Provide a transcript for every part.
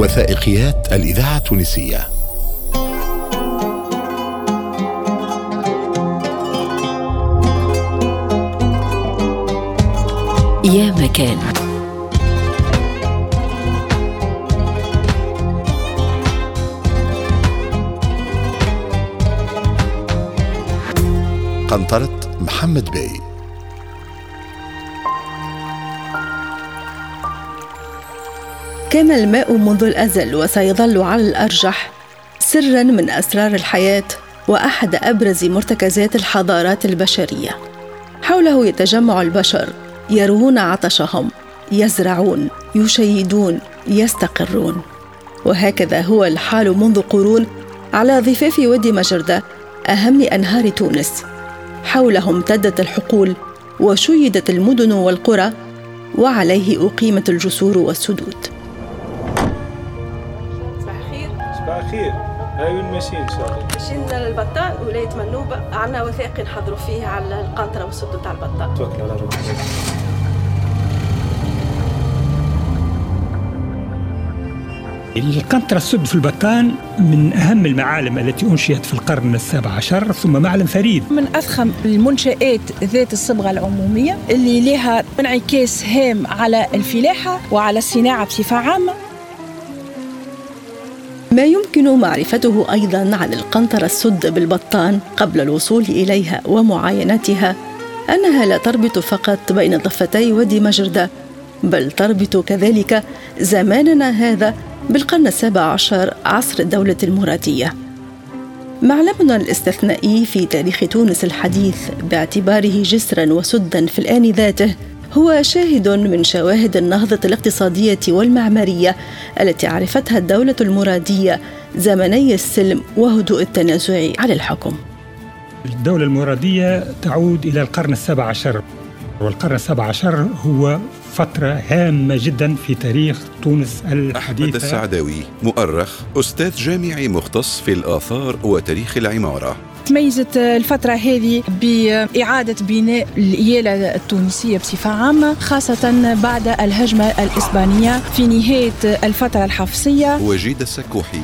وثائقيات الإذاعة التونسية. يا مكان. قنطرة محمد باي كان الماء منذ الأزل وسيظل على الأرجح سرا من أسرار الحياة وأحد أبرز مرتكزات الحضارات البشرية. حوله يتجمع البشر يروون عطشهم يزرعون يشيدون يستقرون. وهكذا هو الحال منذ قرون على ضفاف وادي مجردة أهم أنهار تونس. حوله امتدت الحقول وشيدت المدن والقرى وعليه أقيمت الجسور والسدود. الخير هاي وين ماشيين إن شاء الله. مشينا للبطان ولاية منوبة عندنا وثائق نحضروا فيه على القنطرة والسدود تاع البطان توكل على ربك. القنطرة السد في البطان من أهم المعالم التي أنشئت في القرن السابع عشر ثم معلم فريد. من أضخم المنشآت ذات الصبغة العمومية اللي لها انعكاس هام على الفلاحة وعلى الصناعة بصفة عامة. ما يمكن معرفته أيضا عن القنطرة السد بالبطان قبل الوصول إليها ومعاينتها أنها لا تربط فقط بين ضفتي وادي مجردة بل تربط كذلك زماننا هذا بالقرن السابع عشر عصر الدولة المرادية معلمنا الاستثنائي في تاريخ تونس الحديث باعتباره جسرا وسدا في الآن ذاته هو شاهد من شواهد النهضة الاقتصادية والمعمارية التي عرفتها الدولة المرادية زمني السلم وهدوء التنازع على الحكم. الدولة المرادية تعود إلى القرن السابع عشر والقرن السابع عشر هو فترة هامة جدا في تاريخ تونس الحديثة. أحمد السعداوي مؤرخ أستاذ جامعي مختص في الآثار وتاريخ العمارة. تميزت الفترة هذه بإعادة بناء الإيالة التونسية بصفة عامة خاصة بعد الهجمة الإسبانية في نهاية الفترة الحفصية وجيد السكوحي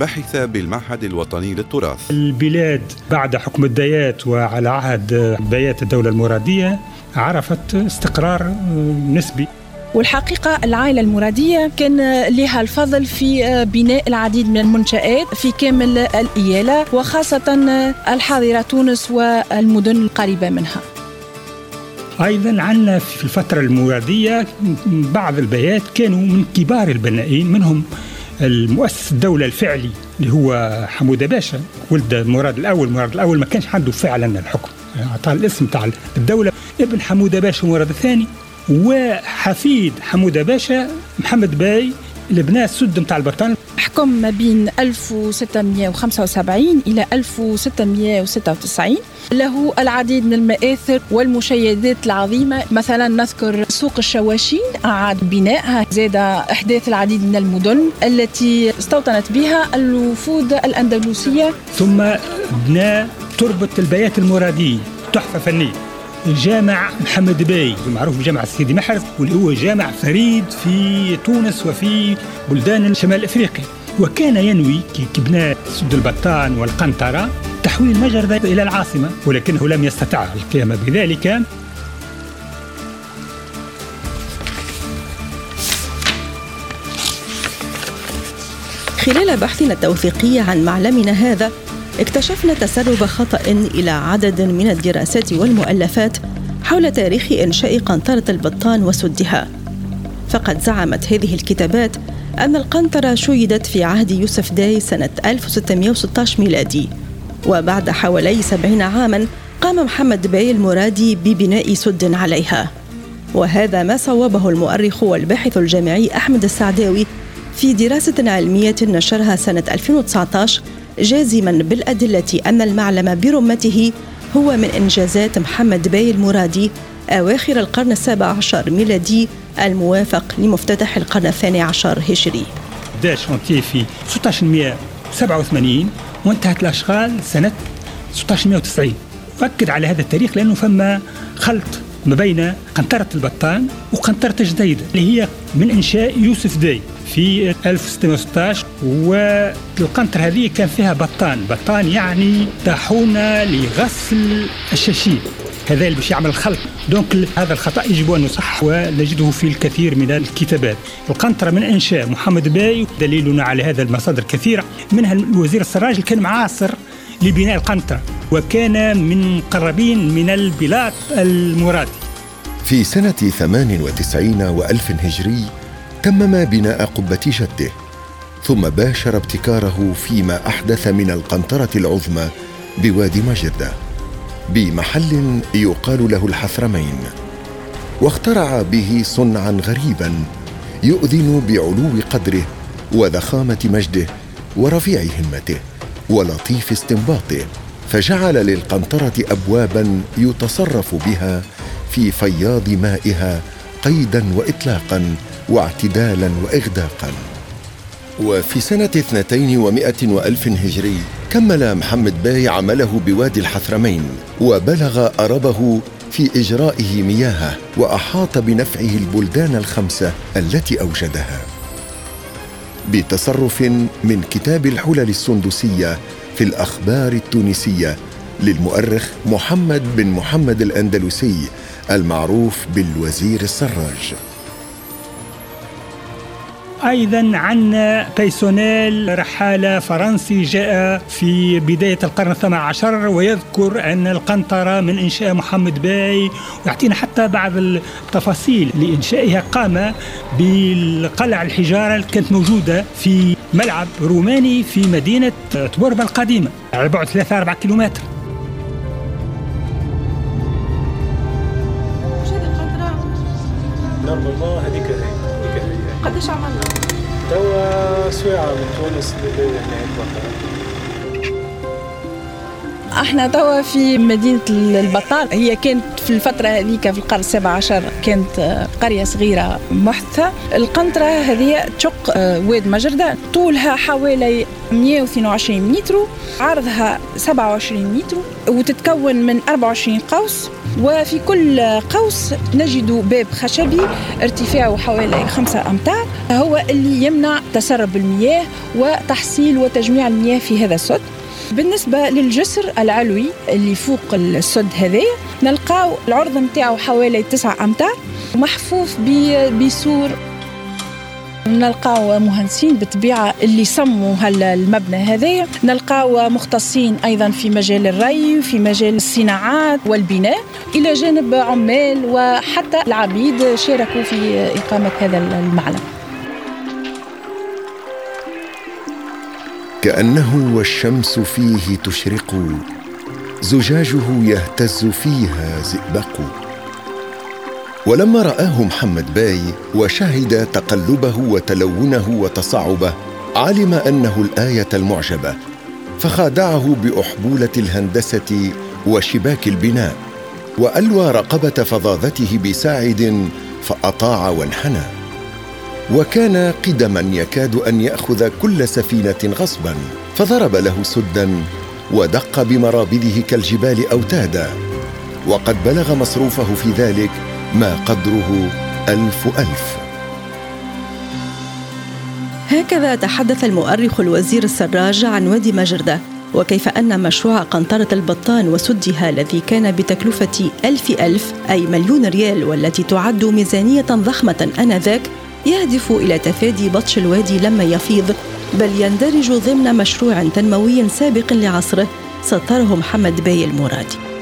باحثة بالمعهد الوطني للتراث. البلاد بعد حكم الدايات وعلى عهد دايات الدولة المرادية عرفت استقرار نسبي. والحقيقة العائلة المرادية كان لها الفضل في بناء العديد من المنشآت في كامل الإيالة وخاصة الحاضرة تونس والمدن القريبة منها. أيضا عندنا في الفترة المرادية بعض البيات كانوا من كبار البنائين منهم المؤسس الدولة الفعلي اللي هو حمودة باشا ولد مراد الأول مراد الأول ما كانش عنده فعلا الحكم. أعطاه الاسم تاع الدولة ابن حمودة باشا مراد الثاني. وحفيد حمودة باشا محمد باي اللي بنى السد نتاع البطان حكم ما بين 1675 إلى 1696 له العديد من المآثر والمشيدات العظيمة. مثلا نذكر سوق الشواشين أعاد بنائها. زاد إحداث العديد من المدن التي استوطنت بها الوفود الأندلسية. ثم بنى تربة البيات المرادية تحفة فنية. جامع محمد باي المعروف بجامع سيدي محرز واللي هو جامع فريد في تونس وفي بلدان شمال إفريقيا. وكان ينوي كي سد البطان والقنطرة تحويل مجردة إلى العاصمة ولكنه لم يستطع القيام بذلك. خلال بحثنا التوثيقي عن معلمنا هذا اكتشفنا تسرب خطأ إلى عدد من الدراسات والمؤلفات حول تاريخ إنشاء قنطرة البطان وسدها. فقد زعمت هذه الكتابات أن القنطرة شيدت في عهد يوسف داي سنة 1616 ميلادي. وبعد حوالي سبعين عاما قام محمد باي المرادي ببناء سد عليها. وهذا ما صوبه المؤرخ والباحث الجامعي أحمد السعداوي في دراسة علمية نشرها سنة 2019 جازما بالأدلة أن المعلم برمته هو من إنجازات محمد باي المرادي أواخر القرن السابع عشر ميلادي الموافق لمفتتح القرن الثاني عشر هجري. بدا شونتي في 1687 وانتهت الأشغال سنة 1690 أكد على هذا التاريخ لأنه فما خلط ما بين قنطرة البطان وقنطرة جديدة اللي هي من إنشاء يوسف داي في 1616 والقنطرة هذه كان فيها بطان. بطان يعني طاحونة لغسل الشاشين. هذا اللي باش يعمل الخلط donc هذا الخطأ يجب أن يصح ونجده في الكثير من الكتابات. القنطرة من إنشاء محمد باي دليلنا على هذا المصادر كثيرة. منها الوزير السراج اللي كان معاصر لبناء القنطرة وكان من مقربين من البلاط المرادي في سنة 98 وألف هجري تمم بناء قبة جده ثم باشر ابتكاره فيما أحدث من القنطرة العظمى بوادي مجدة بمحل يقال له الحثرمين. واخترع به صنعا غريبا يؤذن بعلو قدره وضخامة مجده ورفيع همته. ولطيف استنباطه فجعل للقنطرة ابوابا يتصرف بها في فياض مائها قيدا واطلاقا واعتدالا واغداقا. وفي سنة اثنتين ومائة وألف هجري كمل محمد باي عمله بوادي الحثرمين وبلغ أربه في إجرائه مياهه وأحاط بنفعه البلدان الخمسة التي أوجدها. بتصرف من كتاب الحلل السندسية في الأخبار التونسية للمؤرخ محمد بن محمد الأندلسي المعروف بالوزير السراج. أيضا عندنا بيسونيل رحالة فرنسي جاء في بداية القرن الثامن عشر ويذكر أن القنطرة من إنشاء محمد باي ويعطينا حتى بعض التفاصيل لإنشائها قام بالقلع الحجارة اللي كانت موجودة في ملعب روماني في مدينة تبوربا القديمة على بعد 3 4 كيلومتر. نورمالمون هذيك هذيك هي. قداش عملنا؟ من تونس إحنا توا في مدينة البطال هي كانت في الفترة هذيك في القرن السابع عشر كانت قرية صغيرة محدثة القنطرة هذه تشق واد مجردة طولها حوالي 122 متر عرضها 27 متر وتتكون من 24 قوس. وفي كل قوس نجد باب خشبي ارتفاعه حوالي خمسة أمتار. هو اللي يمنع تسرب المياه وتحصيل وتجميع المياه في هذا السد. بالنسبة للجسر العلوي اللي فوق السد هذايا نلقاو العرض نتاعو حوالي 9 أمتار محفوف بسور نلقاو مهندسين بالطبيعة اللي صمموا المبنى هذايا نلقاو مختصين أيضا في مجال الري في مجال الصناعات والبناء. إلى جانب عمال وحتى العبيد شاركوا في إقامة هذا المعلم. كأنه والشمس فيه تشرق زجاجه يهتز فيها زئبق. ولما رآه محمد باي وشهد تقلبه وتلونه وتصعبه علم أنه الآية المعجبة فخادعه بأحبولة الهندسة وشباك البناء وألوى رقبة فظاظته بساعد فأطاع وانحنى. وكان قدما يكاد أن يأخذ كل سفينة غصبا فضرب له سدا ودق بمرابده كالجبال أوتادا. وقد بلغ مصروفه في ذلك ما قدره ألف ألف. هكذا تحدث المؤرخ الوزير السراج عن وادي مجردة وكيف أن مشروع قنطرة البطان وسدها الذي كان بتكلفة ألف ألف أي مليون ريال والتي تعد ميزانية ضخمة آنذاك يهدف إلى تفادي بطش الوادي لما يفيض بل يندرج ضمن مشروع تنموي سابق لعصره سطره محمد باي المرادي.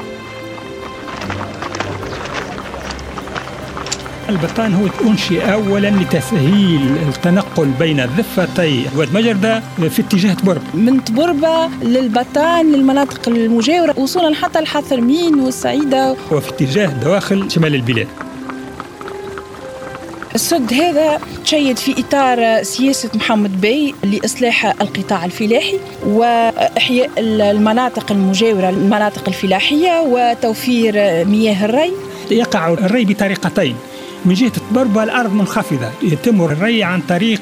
البطان هو أنشئ أولا لتسهيل التنقل بين ضفتي واد مجردة في اتجاه تبربة من تبربة للبطان للمناطق المجاورة وصولا حتى الحثرمين والسعيدة. وفي اتجاه دواخل شمال البلاد. السد هذا تشيد في إطار سياسة محمد بي لإصلاح القطاع الفلاحي وإحياء المناطق المجاورة المناطق الفلاحية وتوفير مياه الري. يقع الري بطريقتين. من جهة تبربة الأرض منخفضة يتم الري عن طريق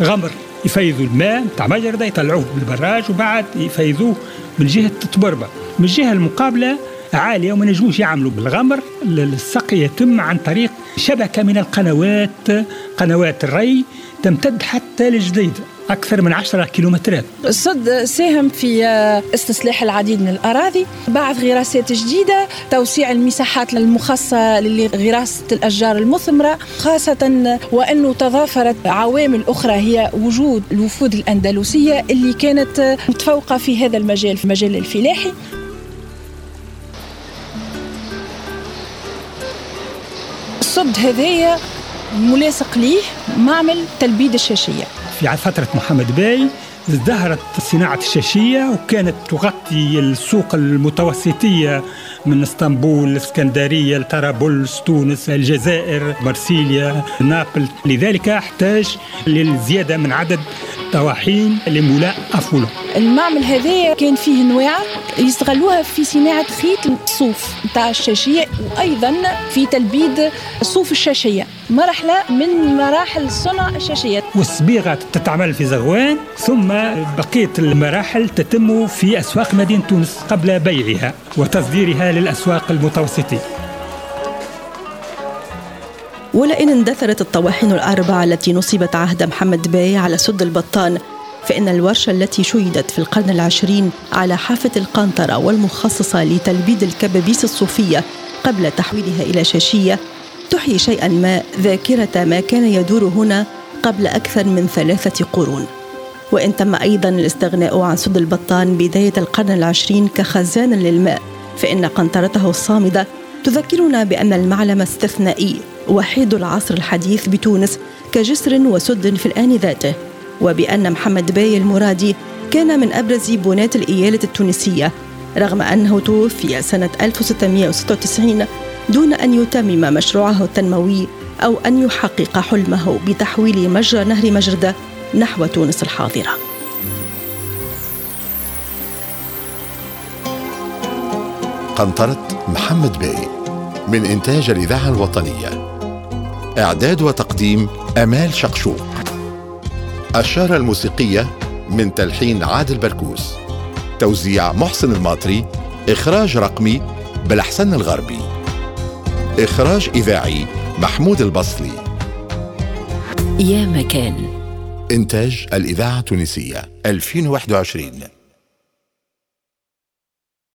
الغمر يفيضوا الماء تاع مجردة يطلعوه بالبراج وبعد يفيضوه من جهة تبربة من الجهة المقابلة عالية وما نجموش يعملوا بالغمر السقي يتم عن طريق شبكة من القنوات قنوات الري تمتد حتى لجديد أكثر من 10 كيلومترات. الصد ساهم في استصلاح العديد من الأراضي بعث غراسات جديدة توسيع المساحات المخصصة لغراسة الأشجار المثمرة خاصة وأنه تضافرت عوامل أخرى هي وجود الوفود الأندلسية اللي كانت متفوقة في هذا المجال في المجال الفلاحي. الصد هذايا ملاصق ليه معمل تلبيد الشاشية. في فترة محمد باي ازدهرت صناعة الشاشية وكانت تغطي السوق المتوسطية من إسطنبول الاسكندرية طرابلس تونس الجزائر مرسيليا نابل. لذلك احتاج للزيادة من عدد طواحين les moulins à foulon. المعمل هذا كان فيه نواع يستغلوها في صناعة خيط الصوف نتاع الشاشية وأيضا في تلبيد صوف الشاشية. مرحلة من مراحل صنع الشاشيات. والصبيغة تتعمل في زغوان ثم بقية المراحل تتم في أسواق مدينة تونس قبل بيعها وتصديرها للأسواق المتوسطة. ولئن اندثرت الطواحين الأربعة التي نصبت عهد محمد باي على سد البطان فإن الورشة التي شيدت في القرن العشرين على حافة القنطرة والمخصصة لتلبيد الكبابيس الصوفية قبل تحويلها إلى شاشية تحيي شيئا ما ذاكرة ما كان يدور هنا قبل أكثر من ثلاثة قرون. وإن تم أيضا الاستغناء عن سد البطان بداية القرن العشرين كخزان للماء فإن قنطرته الصامدة تذكرنا بأن المعلم استثنائي وحيد العصر الحديث بتونس كجسر وسد في الآن ذاته وبأن محمد باي المرادي كان من أبرز بناة الإيالة التونسية رغم أنه توفي سنة 1696 دون أن يتمم مشروعه التنموي أو أن يحقق حلمه بتحويل مجرى نهر مجردة نحو تونس الحاضرة. قنطرة محمد باي من إنتاج الإذاعة الوطنية. إعداد وتقديم أمال شقشوق. الشارة الموسيقية من تلحين عادل بركوس. توزيع محسن الماطري إخراج رقمي بالأحسن الغربي. إخراج إذاعي محمود البصلي يا مكان. إنتاج الإذاعة التونسية 2021